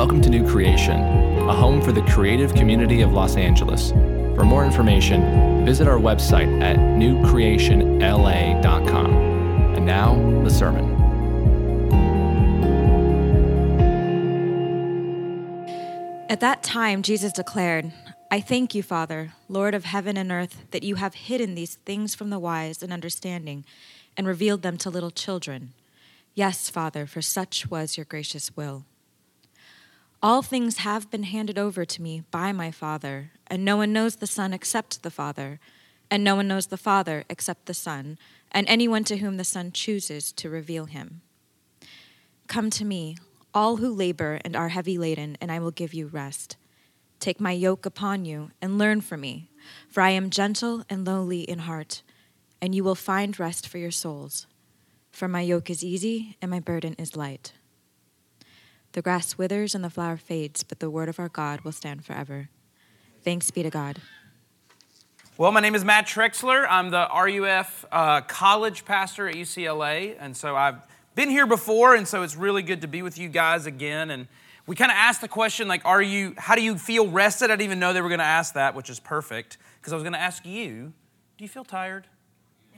Welcome to New Creation, a home for the creative community of Los Angeles. For more information, visit our website at newcreationla.com. And now, the sermon. At that time, Jesus declared, I thank you, Father, Lord of heaven and earth, that you have hidden these things from the wise and understanding and revealed them to little children. Yes, Father, for such was your gracious will. All things have been handed over to me by my Father, and no one knows the Son except the Father, and no one knows the Father except the Son, and anyone to whom the Son chooses to reveal him. Come to me, all who labor and are heavy laden, and I will give you rest. Take my yoke upon you and learn from me, for I am gentle and lowly in heart, and you will find rest for your souls. For my yoke is easy and my burden is light. The grass withers and the flower fades, but the word of our God will stand forever. Thanks be to God. Well, my name is Matt Trexler. I'm the RUF uh, college pastor at UCLA, and so I've been here before, and so it's really good to be with you guys again. And we kind of asked the question, like, are you? How do you feel rested? I didn't even know they were going to ask that, which is perfect, because I was going to ask you, do you feel tired?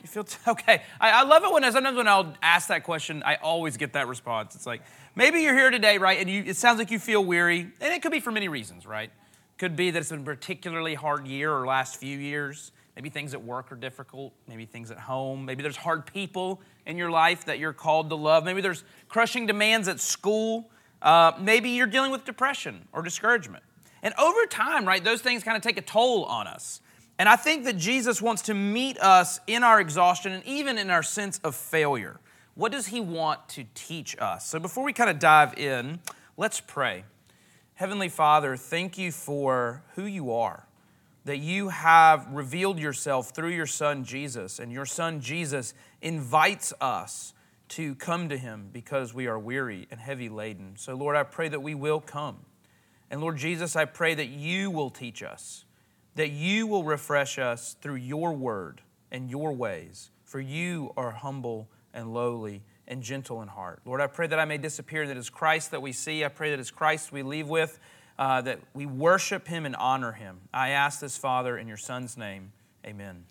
You feel t- okay? I, I love it when I sometimes when I'll ask that question, I always get that response. It's like maybe you're here today, right? And you, it sounds like you feel weary, and it could be for many reasons, right? Could be that it's been a particularly hard year or last few years. Maybe things at work are difficult. Maybe things at home. Maybe there's hard people in your life that you're called to love. Maybe there's crushing demands at school. Uh, maybe you're dealing with depression or discouragement. And over time, right, those things kind of take a toll on us. And I think that Jesus wants to meet us in our exhaustion and even in our sense of failure. What does he want to teach us? So before we kind of dive in, let's pray. Heavenly Father, thank you for who you are, that you have revealed yourself through your Son Jesus, and your Son Jesus invites us to come to him because we are weary and heavy laden. So, Lord, I pray that we will come. And Lord Jesus, I pray that you will teach us that you will refresh us through your word and your ways, for you are humble and lowly and gentle in heart. Lord, I pray that I may disappear, that it's Christ that we see. I pray that it's Christ we leave with, uh, that we worship him and honor him. I ask this, Father, in your Son's name. Amen.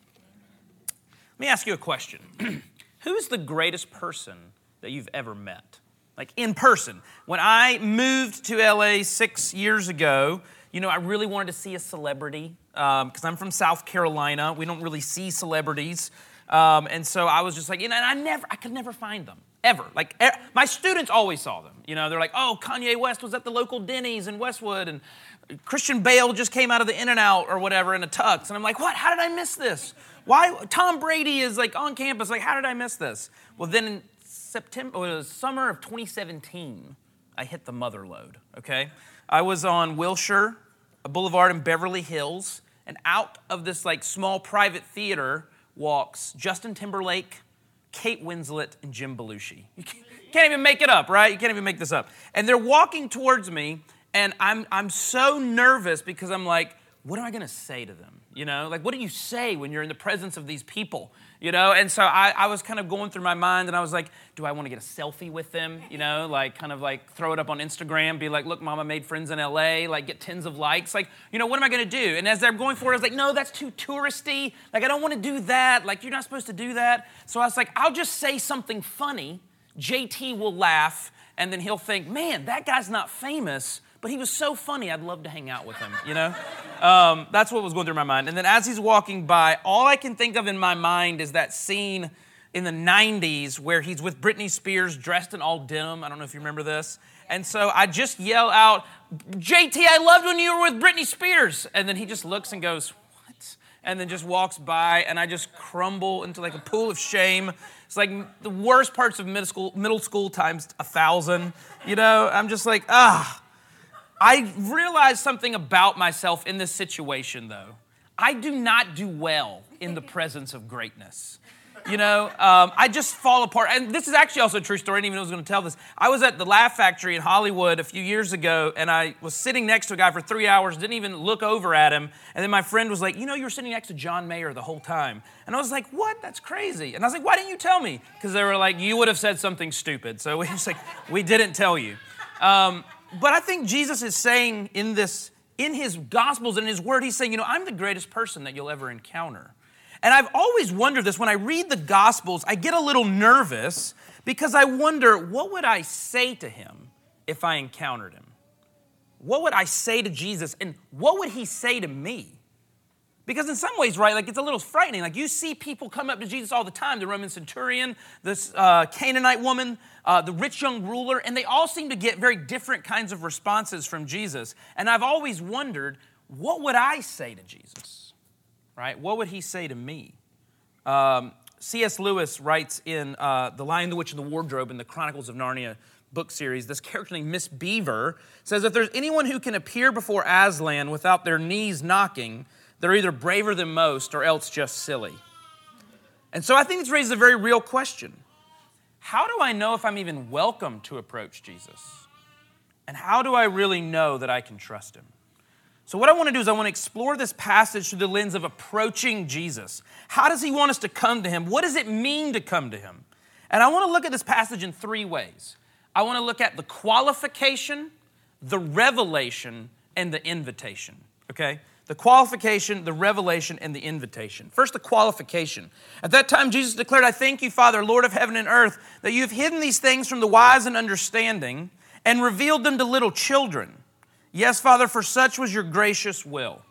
Let me ask you a question Who's the greatest person that you've ever met? Like in person. When I moved to LA six years ago, you know, I really wanted to see a celebrity because um, I'm from South Carolina. We don't really see celebrities. Um, and so I was just like, you know, and I never, I could never find them ever. Like er, my students always saw them. You know, they're like, oh, Kanye West was at the local Denny's in Westwood, and Christian Bale just came out of the In-N-Out or whatever in a tux, and I'm like, what? How did I miss this? Why? Tom Brady is like on campus. Like, how did I miss this? Well, then in September, it was summer of 2017, I hit the mother load. Okay, I was on Wilshire A boulevard in Beverly Hills, and out of this like small private theater walks Justin Timberlake, Kate Winslet, and Jim Belushi. You can't even make it up, right? You can't even make this up. And they're walking towards me, and I'm, I'm so nervous because I'm like, what am I to say to them? You know, like what do you say when you're in the presence of these people? You know, and so I, I was kind of going through my mind and I was like, do I want to get a selfie with them? You know, like kind of like throw it up on Instagram, be like, look, mama made friends in LA, like get tens of likes. Like, you know, what am I going to do? And as they're going for it, I was like, no, that's too touristy. Like, I don't want to do that. Like, you're not supposed to do that. So I was like, I'll just say something funny. JT will laugh and then he'll think, man, that guy's not famous but he was so funny, I'd love to hang out with him, you know? Um, that's what was going through my mind. And then as he's walking by, all I can think of in my mind is that scene in the 90s where he's with Britney Spears dressed in all denim. I don't know if you remember this. And so I just yell out, JT, I loved when you were with Britney Spears. And then he just looks and goes, What? And then just walks by, and I just crumble into like a pool of shame. It's like the worst parts of middle school, middle school times a thousand. You know, I'm just like, ah. I realized something about myself in this situation, though. I do not do well in the presence of greatness. You know, um, I just fall apart. And this is actually also a true story. I didn't even know I was going to tell this. I was at the Laugh Factory in Hollywood a few years ago, and I was sitting next to a guy for three hours, didn't even look over at him. And then my friend was like, You know, you were sitting next to John Mayer the whole time. And I was like, What? That's crazy. And I was like, Why didn't you tell me? Because they were like, You would have said something stupid. So we was like, We didn't tell you. Um, but I think Jesus is saying in this, in his gospels and his word, he's saying, you know, I'm the greatest person that you'll ever encounter. And I've always wondered this when I read the gospels, I get a little nervous because I wonder, what would I say to him if I encountered him? What would I say to Jesus and what would he say to me? Because in some ways, right, like it's a little frightening. Like you see people come up to Jesus all the time the Roman centurion, this uh, Canaanite woman, uh, the rich young ruler, and they all seem to get very different kinds of responses from Jesus. And I've always wondered, what would I say to Jesus? Right? What would he say to me? Um, C.S. Lewis writes in uh, The Lion, the Witch, and the Wardrobe in the Chronicles of Narnia book series, this character named Miss Beaver says if there's anyone who can appear before Aslan without their knees knocking, they're either braver than most or else just silly. And so I think this raises a very real question. How do I know if I'm even welcome to approach Jesus? And how do I really know that I can trust him? So, what I want to do is, I want to explore this passage through the lens of approaching Jesus. How does he want us to come to him? What does it mean to come to him? And I want to look at this passage in three ways. I want to look at the qualification, the revelation, and the invitation. Okay? The qualification, the revelation, and the invitation. First, the qualification. At that time, Jesus declared, I thank you, Father, Lord of heaven and earth, that you have hidden these things from the wise and understanding and revealed them to little children. Yes, Father, for such was your gracious will.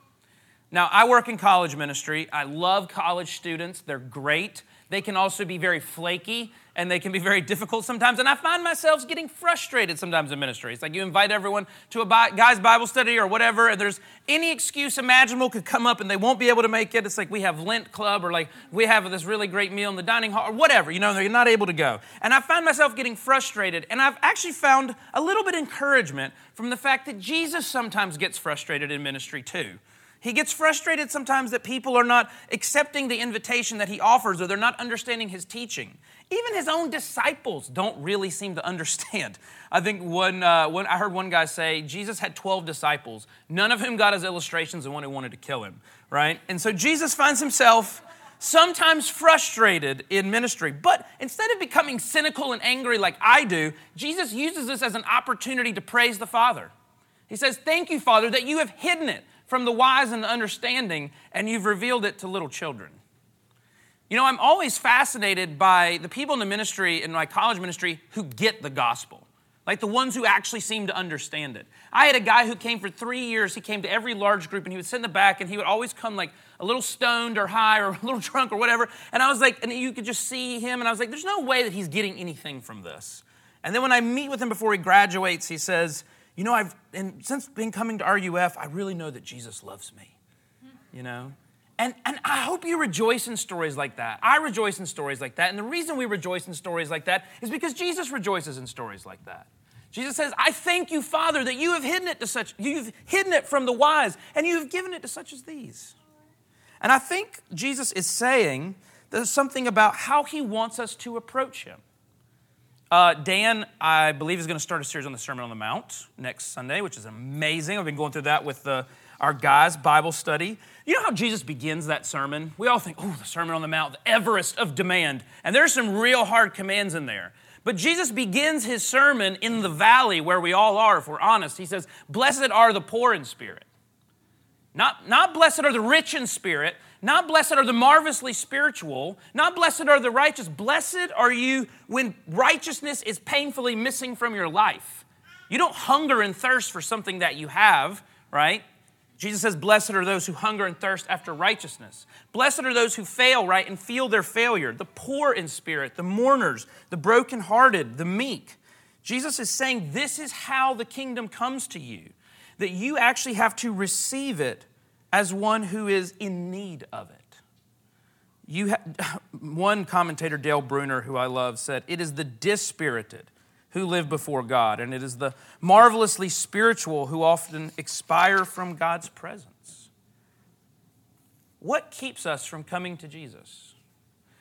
Now, I work in college ministry. I love college students, they're great. They can also be very flaky and they can be very difficult sometimes. And I find myself getting frustrated sometimes in ministry. It's like you invite everyone to a guy's Bible study or whatever, and there's any excuse imaginable could come up and they won't be able to make it. It's like we have Lent Club or like we have this really great meal in the dining hall or whatever, you know, they're not able to go. And I find myself getting frustrated. And I've actually found a little bit encouragement from the fact that Jesus sometimes gets frustrated in ministry too. He gets frustrated sometimes that people are not accepting the invitation that he offers or they're not understanding his teaching. Even his own disciples don't really seem to understand. I think one, uh, one, I heard one guy say Jesus had 12 disciples, none of whom got his illustrations and one who wanted to kill him, right? And so Jesus finds himself sometimes frustrated in ministry. But instead of becoming cynical and angry like I do, Jesus uses this as an opportunity to praise the Father. He says, Thank you, Father, that you have hidden it from the wise and the understanding, and you've revealed it to little children. You know, I'm always fascinated by the people in the ministry, in my college ministry, who get the gospel. Like the ones who actually seem to understand it. I had a guy who came for three years. He came to every large group and he would sit in the back and he would always come like a little stoned or high or a little drunk or whatever. And I was like, and you could just see him and I was like, there's no way that he's getting anything from this. And then when I meet with him before he graduates, he says, you know, I've, and since been coming to RUF, I really know that Jesus loves me, you know? And, and I hope you rejoice in stories like that. I rejoice in stories like that. And the reason we rejoice in stories like that is because Jesus rejoices in stories like that. Jesus says, I thank you, Father, that you have hidden it to such, you've hidden it from the wise, and you have given it to such as these. And I think Jesus is saying there's something about how he wants us to approach him. Uh, Dan, I believe, is going to start a series on the Sermon on the Mount next Sunday, which is amazing. I've been going through that with the, our guys' Bible study. You know how Jesus begins that sermon? We all think, oh, the Sermon on the Mount, the Everest of demand. And there's some real hard commands in there. But Jesus begins his sermon in the valley where we all are, if we're honest. He says, Blessed are the poor in spirit. Not, not blessed are the rich in spirit, not blessed are the marvelously spiritual, not blessed are the righteous. Blessed are you when righteousness is painfully missing from your life. You don't hunger and thirst for something that you have, right? Jesus says, Blessed are those who hunger and thirst after righteousness. Blessed are those who fail, right, and feel their failure. The poor in spirit, the mourners, the brokenhearted, the meek. Jesus is saying, This is how the kingdom comes to you, that you actually have to receive it as one who is in need of it. You ha- one commentator, Dale Bruner, who I love, said, It is the dispirited who live before God, and it is the marvelously spiritual who often expire from God's presence. What keeps us from coming to Jesus?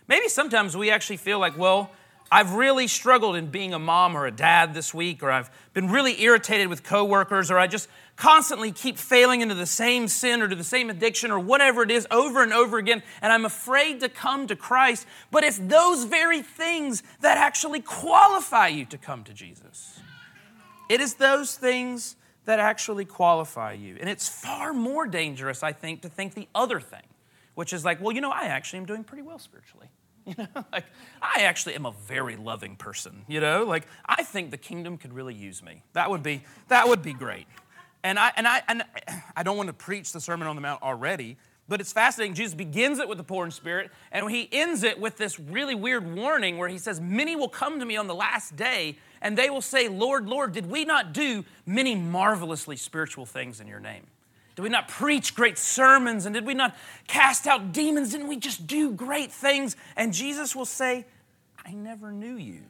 Maybe sometimes we actually feel like, well, I've really struggled in being a mom or a dad this week, or I've been really irritated with coworkers, or I just constantly keep failing into the same sin or to the same addiction or whatever it is over and over again, and I'm afraid to come to Christ. But it's those very things that actually qualify you to come to Jesus. It is those things that actually qualify you. And it's far more dangerous, I think, to think the other thing, which is like, well, you know, I actually am doing pretty well spiritually. You know, like I actually am a very loving person, you know? Like I think the kingdom could really use me. That would be that would be great. And I and I and I don't want to preach the Sermon on the Mount already, but it's fascinating. Jesus begins it with the poor in spirit, and he ends it with this really weird warning where he says, Many will come to me on the last day, and they will say, Lord, Lord, did we not do many marvelously spiritual things in your name? Did we not preach great sermons? And did we not cast out demons? Didn't we just do great things? And Jesus will say, I never knew you.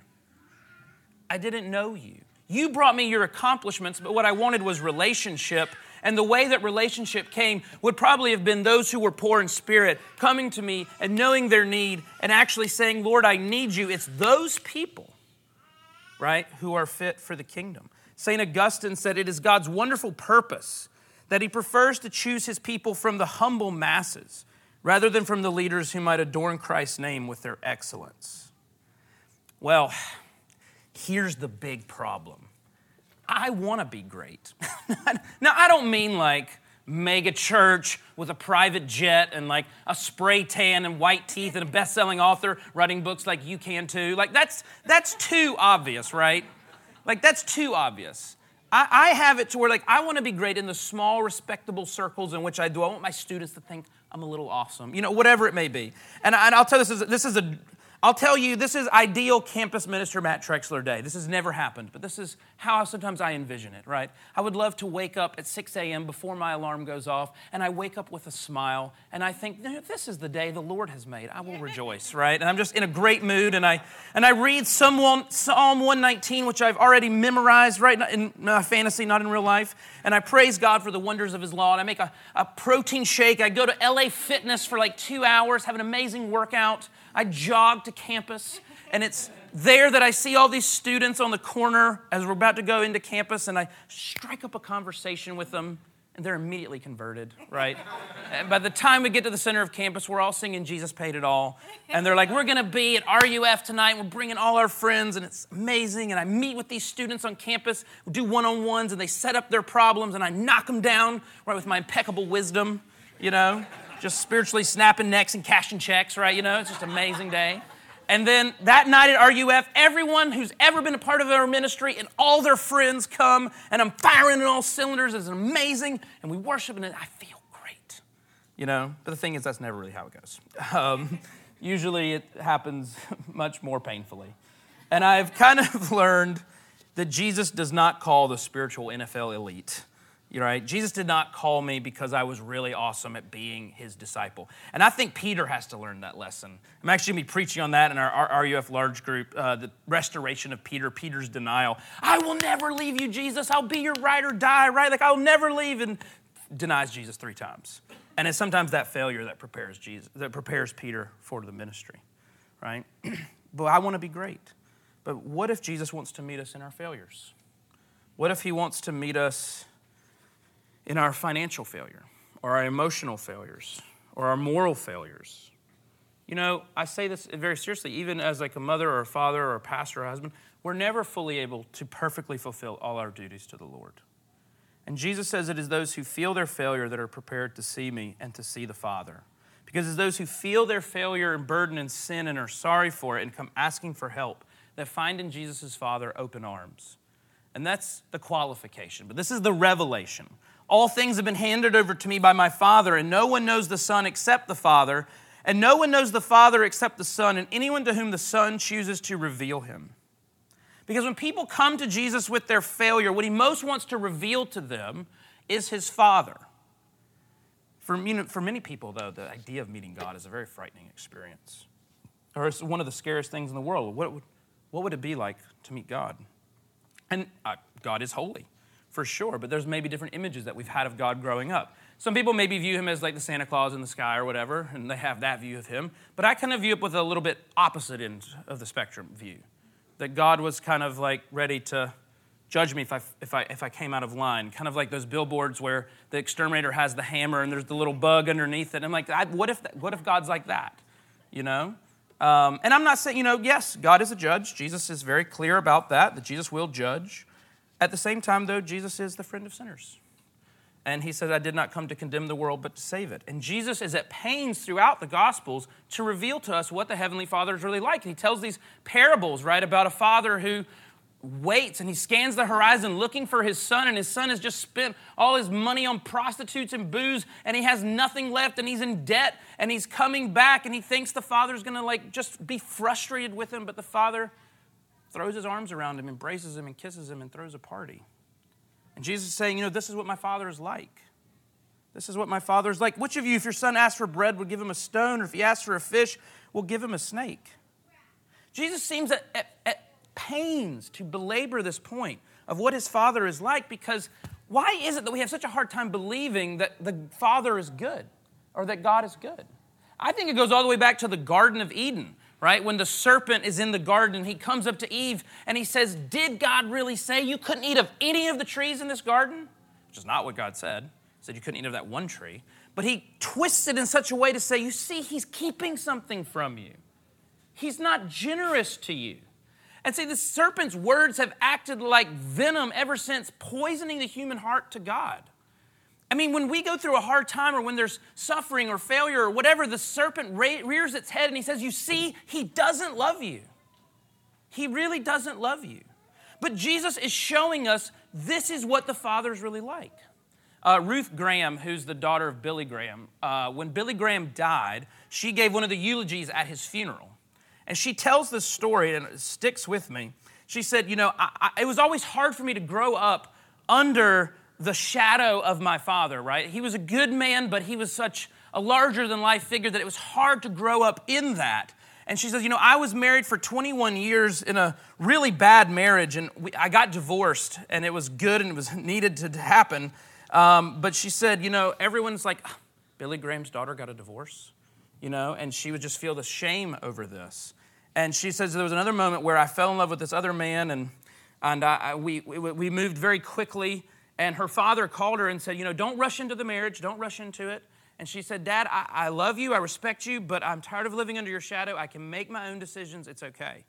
I didn't know you. You brought me your accomplishments, but what I wanted was relationship. And the way that relationship came would probably have been those who were poor in spirit coming to me and knowing their need and actually saying, Lord, I need you. It's those people, right, who are fit for the kingdom. St. Augustine said, It is God's wonderful purpose that he prefers to choose his people from the humble masses rather than from the leaders who might adorn Christ's name with their excellence. Well, here's the big problem I want to be great. now, I don't mean like mega church with a private jet and like a spray tan and white teeth and a best-selling author writing books like you can too. Like that's that's too obvious, right? Like that's too obvious. I, I have it to where like I want to be great in the small, respectable circles in which I do. I want my students to think I'm a little awesome, you know, whatever it may be. And, I, and I'll tell you, this is, this is a I'll tell you, this is ideal campus minister Matt Trexler day. This has never happened, but this is how sometimes I envision it, right? I would love to wake up at 6 a.m. before my alarm goes off, and I wake up with a smile, and I think, this is the day the Lord has made. I will rejoice, right? And I'm just in a great mood, and I, and I read Psalm, Psalm 119, which I've already memorized, right, in my fantasy, not in real life, and I praise God for the wonders of His law, and I make a, a protein shake. I go to LA Fitness for like two hours, have an amazing workout. I jog to campus, and it's there that I see all these students on the corner as we're about to go into campus, and I strike up a conversation with them, and they're immediately converted, right? and by the time we get to the center of campus, we're all singing Jesus Paid It All. And they're like, We're gonna be at RUF tonight, we're bringing all our friends, and it's amazing. And I meet with these students on campus, we do one on ones, and they set up their problems, and I knock them down, right, with my impeccable wisdom, you know? Just spiritually snapping necks and cashing checks, right? You know, it's just an amazing day. And then that night at RUF, everyone who's ever been a part of our ministry and all their friends come, and I'm firing in all cylinders. It's amazing, and we worship, and I feel great. You know, but the thing is, that's never really how it goes. Um, usually it happens much more painfully. And I've kind of learned that Jesus does not call the spiritual NFL elite right? Jesus did not call me because I was really awesome at being his disciple. And I think Peter has to learn that lesson. I'm actually going to be preaching on that in our, RUF large group, uh, the restoration of Peter, Peter's denial. I will never leave you, Jesus. I'll be your ride or die, right? Like, I'll never leave, and denies Jesus three times. And it's sometimes that failure that prepares Jesus, that prepares Peter for the ministry, right? but I want to be great. But what if Jesus wants to meet us in our failures? What if he wants to meet us in our financial failure or our emotional failures or our moral failures. You know, I say this very seriously, even as like a mother or a father or a pastor or a husband, we're never fully able to perfectly fulfill all our duties to the Lord. And Jesus says it is those who feel their failure that are prepared to see me and to see the Father. Because it's those who feel their failure and burden and sin and are sorry for it and come asking for help that find in Jesus' Father open arms. And that's the qualification. But this is the revelation. All things have been handed over to me by my Father, and no one knows the Son except the Father, and no one knows the Father except the Son, and anyone to whom the Son chooses to reveal him. Because when people come to Jesus with their failure, what he most wants to reveal to them is his Father. For, for many people, though, the idea of meeting God is a very frightening experience. Or it's one of the scariest things in the world. What would, what would it be like to meet God? And uh, God is holy for sure, but there's maybe different images that we've had of God growing up. Some people maybe view him as like the Santa Claus in the sky or whatever, and they have that view of him. But I kind of view it with a little bit opposite end of the spectrum view. That God was kind of like ready to judge me if I, if I, if I came out of line. Kind of like those billboards where the exterminator has the hammer and there's the little bug underneath it. I'm like, what if, what if God's like that? You know? Um, and I'm not saying, you know, yes, God is a judge. Jesus is very clear about that, that Jesus will judge. At the same time, though, Jesus is the friend of sinners. And he said, I did not come to condemn the world, but to save it. And Jesus is at pains throughout the Gospels to reveal to us what the Heavenly Father is really like. And he tells these parables, right, about a father who waits and he scans the horizon looking for his son, and his son has just spent all his money on prostitutes and booze, and he has nothing left, and he's in debt, and he's coming back, and he thinks the father's gonna like just be frustrated with him, but the father throws his arms around him, embraces him, and kisses him, and throws a party. And Jesus is saying, You know, this is what my Father is like. This is what my Father is like. Which of you, if your son asks for bread, would give him a stone, or if he asks for a fish, will give him a snake? Jesus seems at, at, at pains to belabor this point of what his Father is like because why is it that we have such a hard time believing that the Father is good or that God is good? I think it goes all the way back to the Garden of Eden right? When the serpent is in the garden, he comes up to Eve and he says, Did God really say you couldn't eat of any of the trees in this garden? Which is not what God said. He said you couldn't eat of that one tree. But he twists it in such a way to say, You see, he's keeping something from you. He's not generous to you. And see, the serpent's words have acted like venom ever since, poisoning the human heart to God. I mean, when we go through a hard time or when there's suffering or failure or whatever, the serpent rears its head and he says, You see, he doesn't love you. He really doesn't love you. But Jesus is showing us this is what the Father's really like. Uh, Ruth Graham, who's the daughter of Billy Graham, uh, when Billy Graham died, she gave one of the eulogies at his funeral. And she tells this story, and it sticks with me. She said, You know, I, I, it was always hard for me to grow up under the shadow of my father, right? He was a good man, but he was such a larger than life figure that it was hard to grow up in that. And she says, You know, I was married for 21 years in a really bad marriage, and we, I got divorced, and it was good and it was needed to happen. Um, but she said, You know, everyone's like, oh, Billy Graham's daughter got a divorce, you know, and she would just feel the shame over this. And she says, There was another moment where I fell in love with this other man, and, and I, we, we, we moved very quickly and her father called her and said, You know, don't rush into the marriage, don't rush into it. And she said, Dad, I, I love you, I respect you, but I'm tired of living under your shadow. I can make my own decisions, it's okay.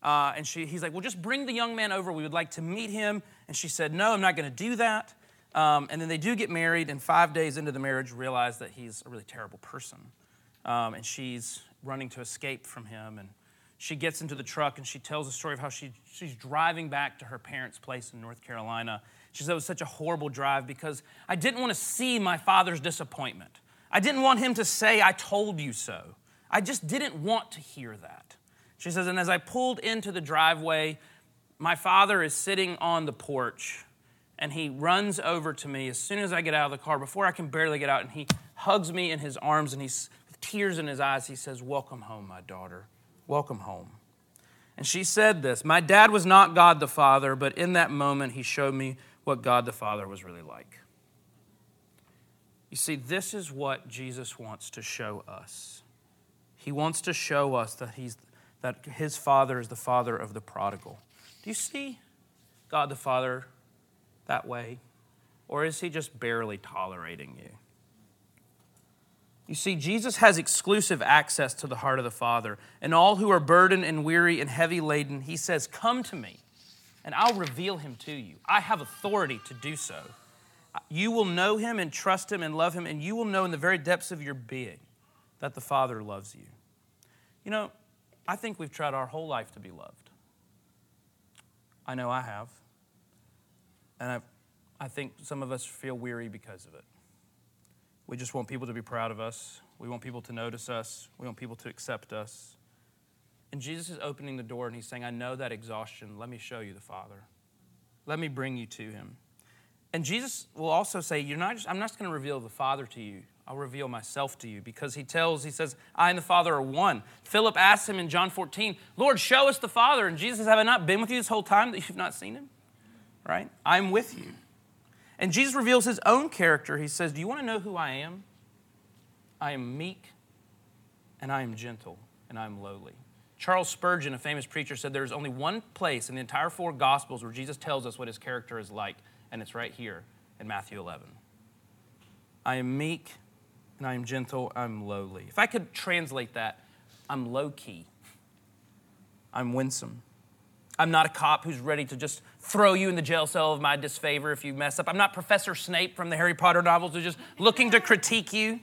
Uh, and she, he's like, Well, just bring the young man over. We would like to meet him. And she said, No, I'm not going to do that. Um, and then they do get married, and five days into the marriage, realize that he's a really terrible person. Um, and she's running to escape from him. And she gets into the truck and she tells a story of how she, she's driving back to her parents' place in North Carolina she said it was such a horrible drive because I didn't want to see my father's disappointment. I didn't want him to say, I told you so. I just didn't want to hear that. She says, and as I pulled into the driveway, my father is sitting on the porch and he runs over to me as soon as I get out of the car, before I can barely get out, and he hugs me in his arms and he's with tears in his eyes. He says, Welcome home, my daughter. Welcome home. And she said this My dad was not God the Father, but in that moment, he showed me what God the Father was really like. You see, this is what Jesus wants to show us. He wants to show us that, he's, that his Father is the Father of the prodigal. Do you see God the Father that way? Or is he just barely tolerating you? You see, Jesus has exclusive access to the heart of the Father. And all who are burdened and weary and heavy laden, he says, Come to me and I'll reveal him to you. I have authority to do so. You will know him and trust him and love him, and you will know in the very depths of your being that the Father loves you. You know, I think we've tried our whole life to be loved. I know I have. And I've, I think some of us feel weary because of it. We just want people to be proud of us. We want people to notice us. We want people to accept us. And Jesus is opening the door and he's saying, I know that exhaustion. Let me show you the Father. Let me bring you to him. And Jesus will also say, You're not just, I'm not going to reveal the Father to you. I'll reveal myself to you because he tells, he says, I and the Father are one. Philip asks him in John 14, Lord, show us the Father. And Jesus says, Have I not been with you this whole time that you've not seen him? Right? I'm with you. And Jesus reveals his own character. He says, Do you want to know who I am? I am meek and I am gentle and I am lowly. Charles Spurgeon, a famous preacher, said there's only one place in the entire four Gospels where Jesus tells us what his character is like, and it's right here in Matthew 11. I am meek and I am gentle, I'm lowly. If I could translate that, I'm low key, I'm winsome. I'm not a cop who's ready to just throw you in the jail cell of my disfavor if you mess up. I'm not Professor Snape from the Harry Potter novels who's just looking to critique you,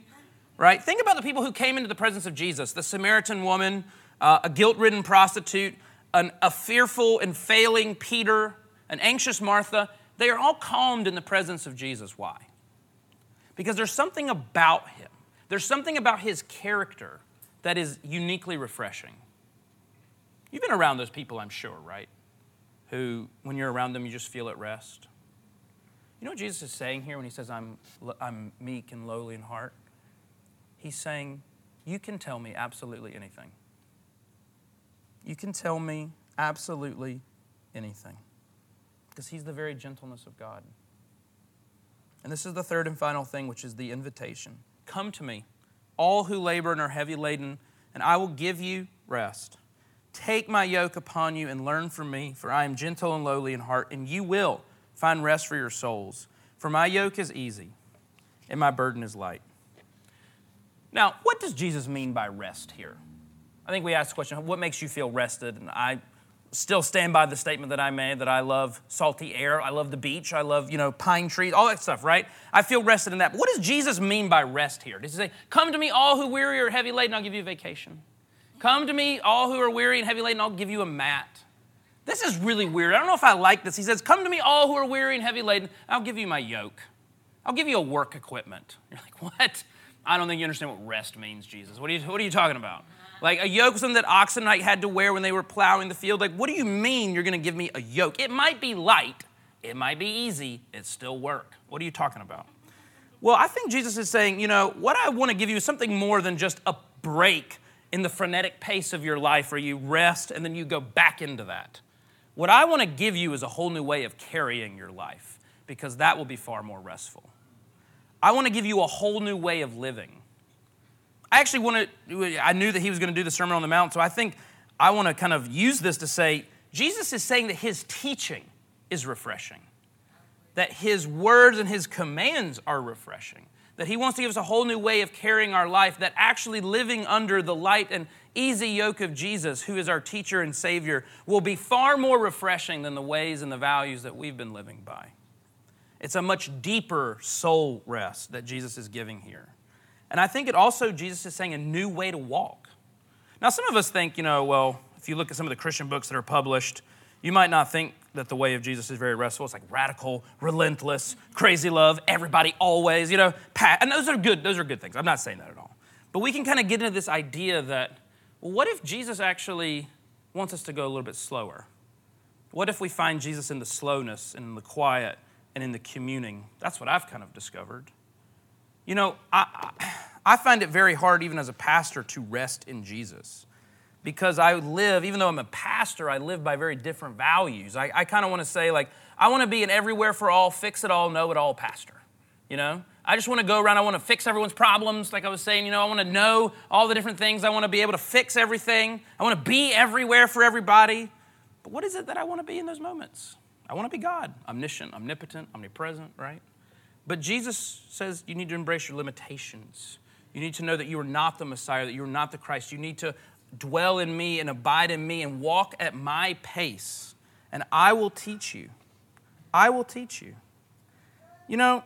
right? Think about the people who came into the presence of Jesus the Samaritan woman, uh, a guilt ridden prostitute, an, a fearful and failing Peter, an anxious Martha. They are all calmed in the presence of Jesus. Why? Because there's something about him, there's something about his character that is uniquely refreshing. You've been around those people, I'm sure, right? Who, when you're around them, you just feel at rest. You know what Jesus is saying here when he says, I'm, I'm meek and lowly in heart? He's saying, You can tell me absolutely anything. You can tell me absolutely anything. Because he's the very gentleness of God. And this is the third and final thing, which is the invitation Come to me, all who labor and are heavy laden, and I will give you rest. Take my yoke upon you and learn from me, for I am gentle and lowly in heart, and you will find rest for your souls. For my yoke is easy and my burden is light. Now, what does Jesus mean by rest here? I think we asked the question, what makes you feel rested? And I still stand by the statement that I made that I love salty air, I love the beach, I love, you know, pine trees, all that stuff, right? I feel rested in that. But what does Jesus mean by rest here? Does he say, Come to me, all who weary or heavy laden, I'll give you a vacation? Come to me, all who are weary and heavy laden, I'll give you a mat. This is really weird. I don't know if I like this. He says, Come to me, all who are weary and heavy laden, I'll give you my yoke. I'll give you a work equipment. You're like, What? I don't think you understand what rest means, Jesus. What are you, what are you talking about? Like a yoke was something that Oxenite had to wear when they were plowing the field. Like, what do you mean you're going to give me a yoke? It might be light, it might be easy, it's still work. What are you talking about? Well, I think Jesus is saying, you know, what I want to give you is something more than just a break in the frenetic pace of your life where you rest and then you go back into that. What I want to give you is a whole new way of carrying your life because that will be far more restful. I want to give you a whole new way of living. I actually wanted, I knew that he was going to do the Sermon on the Mount, so I think I want to kind of use this to say Jesus is saying that his teaching is refreshing, that his words and his commands are refreshing that He wants to give us a whole new way of carrying our life, that actually living under the light and easy yoke of Jesus, who is our teacher and Savior, will be far more refreshing than the ways and the values that we've been living by. It's a much deeper soul rest that Jesus is giving here. And I think it also, Jesus is saying, a new way to walk. Now, some of us think, you know, well, if you look at some of the Christian books that are published, you might not think that the way of Jesus is very restful. It's like radical, relentless, crazy love, everybody always, you know, pat. And those are good, those are good things. I'm not saying that at all. But we can kind of get into this idea that, what if Jesus actually wants us to go a little bit slower? What if we find Jesus in the slowness and in the quiet and in the communing? That's what I've kind of discovered. You know, I, I find it very hard, even as a pastor, to rest in Jesus because I live, even though I'm a pastor, I live by very different values. I, I kind of want to say, like, I want to be an everywhere for all, fix it all, know it all pastor. You know? I just want to go around, I want to fix everyone's problems, like I was saying, you know, I want to know all the different things. I want to be able to fix everything. I want to be everywhere for everybody. But what is it that I want to be in those moments? I want to be God, omniscient, omnipotent, omnipresent, right? But Jesus says you need to embrace your limitations. You need to know that you are not the Messiah, that you are not the Christ. You need to dwell in me and abide in me and walk at my pace, and I will teach you. I will teach you. You know,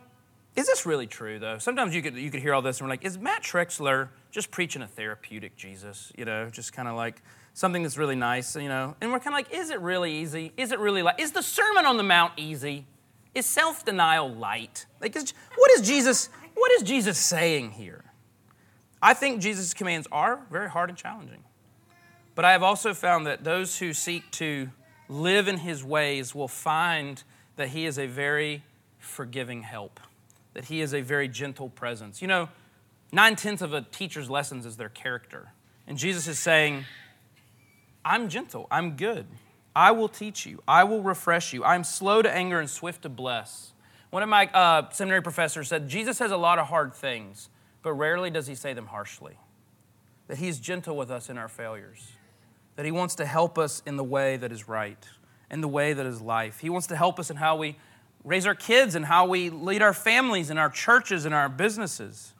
is this really true though? Sometimes you could you could hear all this and we're like, is Matt Trexler just preaching a therapeutic Jesus? You know, just kind of like something that's really nice, you know? And we're kind of like, is it really easy? Is it really like is the Sermon on the Mount easy? Is self-denial light? Like is, what is Jesus what is Jesus saying here? I think Jesus' commands are very hard and challenging. But I have also found that those who seek to live in his ways will find that he is a very forgiving help, that he is a very gentle presence. You know, nine tenths of a teacher's lessons is their character. And Jesus is saying, I'm gentle, I'm good. I will teach you, I will refresh you. I'm slow to anger and swift to bless. One of my uh, seminary professors said, Jesus has a lot of hard things, but rarely does he say them harshly. That he's gentle with us in our failures that He wants to help us in the way that is right, in the way that is life. He wants to help us in how we raise our kids and how we lead our families and our churches and our businesses.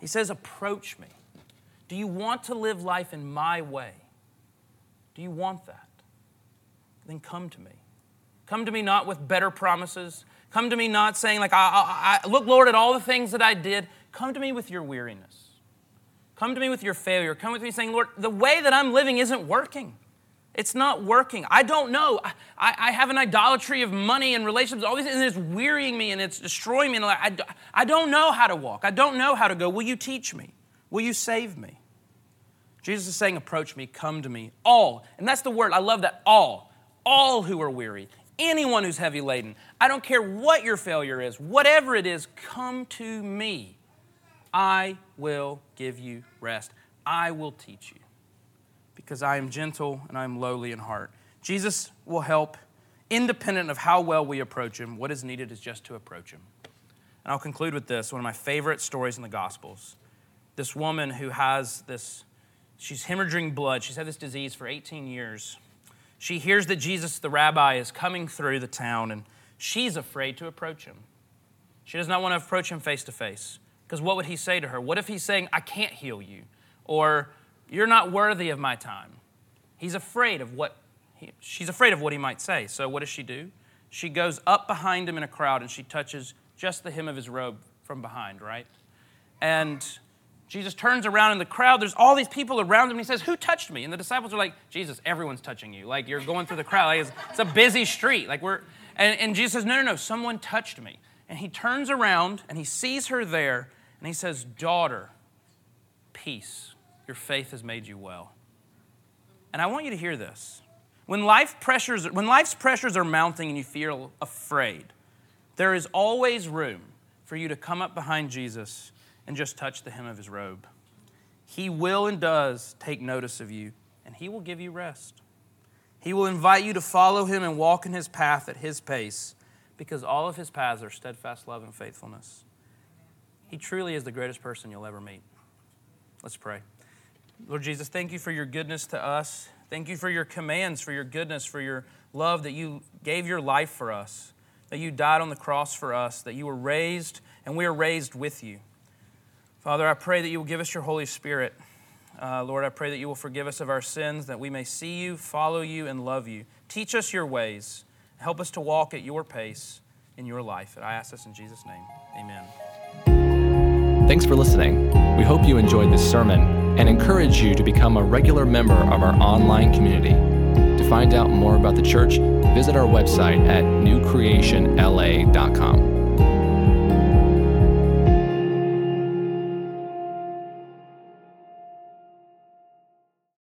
He says, Approach me. Do you want to live life in my way? Do you want that? Then come to me. Come to me not with better promises. Come to me not saying, like, I, I, I, look, Lord, at all the things that I did. Come to me with your weariness. Come to me with your failure. Come with me saying, Lord, the way that I'm living isn't working. It's not working. I don't know. I, I have an idolatry of money and relationships, all these, and it's wearying me and it's destroying me. And I, I don't know how to walk. I don't know how to go. Will you teach me? Will you save me? Jesus is saying, Approach me, come to me, all. And that's the word. I love that, all. All who are weary, anyone who's heavy laden. I don't care what your failure is, whatever it is, come to me. I will give you rest. I will teach you because I am gentle and I am lowly in heart. Jesus will help independent of how well we approach him. What is needed is just to approach him. And I'll conclude with this one of my favorite stories in the Gospels. This woman who has this, she's hemorrhaging blood. She's had this disease for 18 years. She hears that Jesus, the rabbi, is coming through the town, and she's afraid to approach him. She does not want to approach him face to face. Because what would he say to her? What if he's saying, I can't heal you? Or you're not worthy of my time? He's afraid of what he, she's afraid of what he might say. So what does she do? She goes up behind him in a crowd and she touches just the hem of his robe from behind, right? And Jesus turns around in the crowd. There's all these people around him. And he says, Who touched me? And the disciples are like, Jesus, everyone's touching you. Like, you're going through the crowd. Like, it's, it's a busy street. Like, we're, and, and Jesus says, No, no, no, someone touched me. And he turns around and he sees her there and he says, Daughter, peace, your faith has made you well. And I want you to hear this. When, life pressures, when life's pressures are mounting and you feel afraid, there is always room for you to come up behind Jesus and just touch the hem of his robe. He will and does take notice of you, and he will give you rest. He will invite you to follow him and walk in his path at his pace because all of his paths are steadfast love and faithfulness. He truly is the greatest person you'll ever meet. Let's pray. Lord Jesus, thank you for your goodness to us. Thank you for your commands, for your goodness, for your love that you gave your life for us, that you died on the cross for us, that you were raised and we are raised with you. Father, I pray that you will give us your Holy Spirit. Uh, Lord, I pray that you will forgive us of our sins, that we may see you, follow you, and love you. Teach us your ways. Help us to walk at your pace in your life. And I ask this in Jesus' name. Amen. Thanks for listening. We hope you enjoyed this sermon and encourage you to become a regular member of our online community. To find out more about the church, visit our website at newcreationla.com.